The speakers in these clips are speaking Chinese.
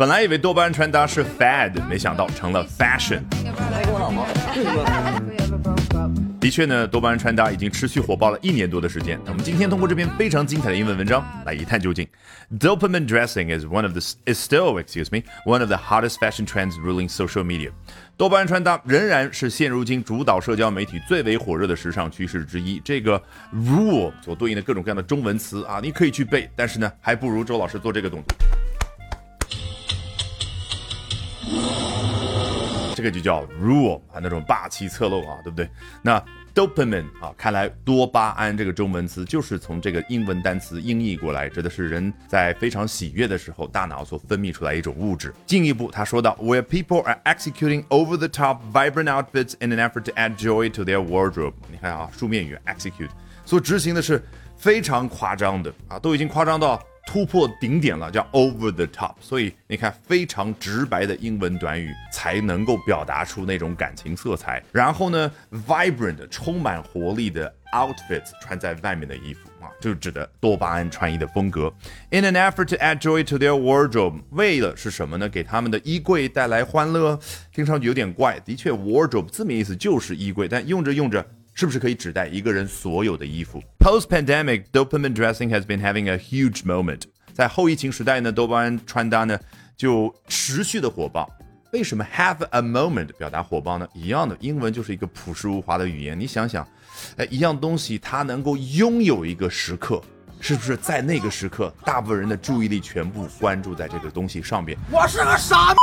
本来以为多巴胺穿搭是 fad，没想到成了 fashion。的确呢，多巴胺穿搭已经持续火爆了一年多的时间。我们今天通过这篇非常精彩的英文文章来一探究竟。Dopamine dressing is one of the is still, excuse me, one of the hottest fashion trends ruling social media. 多巴胺穿搭仍然是现如今主导社交媒体最为火热的时尚趋势之一。这个 rule 所对应的各种各样的中文词啊，你可以去背，但是呢，还不如周老师做这个动作。这个就叫 rule 啊，那种霸气侧漏啊，对不对？那 dopamine 啊，看来多巴胺这个中文词就是从这个英文单词音译过来，指的是人在非常喜悦的时候，大脑所分泌出来一种物质。进一步，他说到，where people are executing over-the-top vibrant outfits in an effort to add joy to their wardrobe。你看啊，书面语 execute 所执行的是非常夸张的啊，都已经夸张到。突破顶点了，叫 over the top。所以你看，非常直白的英文短语才能够表达出那种感情色彩。然后呢，vibrant 充满活力的 outfits 穿在外面的衣服啊，就指的多巴胺穿衣的风格。In an effort to add joy to their wardrobe，为了是什么呢？给他们的衣柜带来欢乐。听上去有点怪，的确，wardrobe 字面意思就是衣柜，但用着用着。是不是可以指代一个人所有的衣服？Post-pandemic dopamine dressing has been having a huge moment。在后疫情时代呢，多巴胺穿搭呢就持续的火爆。为什么 have a moment 表达火爆呢？一样的，英文就是一个朴实无华的语言。你想想，哎，一样东西它能够拥有一个时刻，是不是在那个时刻，大部分人的注意力全部关注在这个东西上边？我是个傻。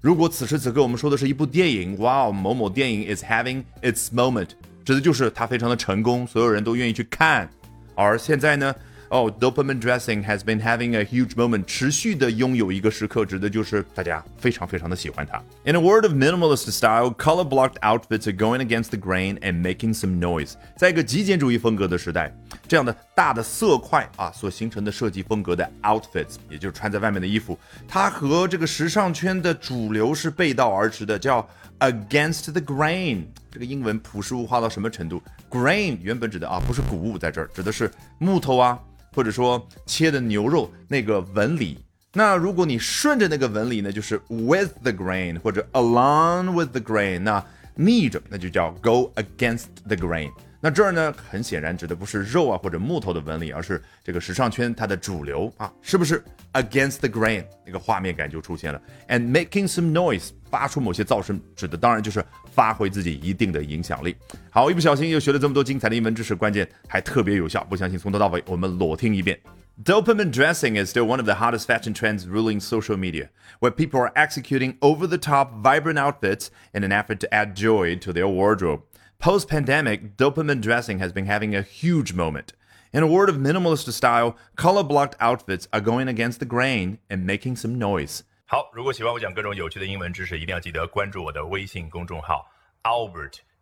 如果此时此刻我们说的是一部电影，哇哦，某某电影 is having its moment。指的就是它非常的成功，所有人都愿意去看。而现在呢，哦，dopamine dressing has been having a huge moment，持续的拥有一个时刻，指的就是大家非常非常的喜欢它。In a world of minimalist style, color blocked outfits are going against the grain and making some noise。在一个极简主义风格的时代，这样的大的色块啊所形成的设计风格的 outfits，也就是穿在外面的衣服，它和这个时尚圈的主流是背道而驰的，叫 against the grain。这个英文朴实无华到什么程度？Grain 原本指的啊不是谷物，在这儿指的是木头啊，或者说切的牛肉那个纹理。那如果你顺着那个纹理呢，就是 with the grain 或者 along with the grain。那逆着那就叫 go against the grain。那这儿呢，很显然指的不是肉啊或者木头的纹理，而是这个时尚圈它的主流啊，是不是 against the grain？那个画面感就出现了。And making some noise，发出某些噪声，指的当然就是发挥自己一定的影响力。好，一不小心又学了这么多精彩的英文知识，关键还特别有效。不相信从头到尾我们裸听一遍。Dopamine dressing is still one of the hottest fashion trends ruling social media, where people are executing over the top, vibrant outfits in an effort to add joy to their wardrobe. Post pandemic, dopamine dressing has been having a huge moment. In a word of minimalist style, color blocked outfits are going against the grain and making some noise. 好，如果喜欢我讲各种有趣的英文知识，一定要记得关注我的微信公众号 Albert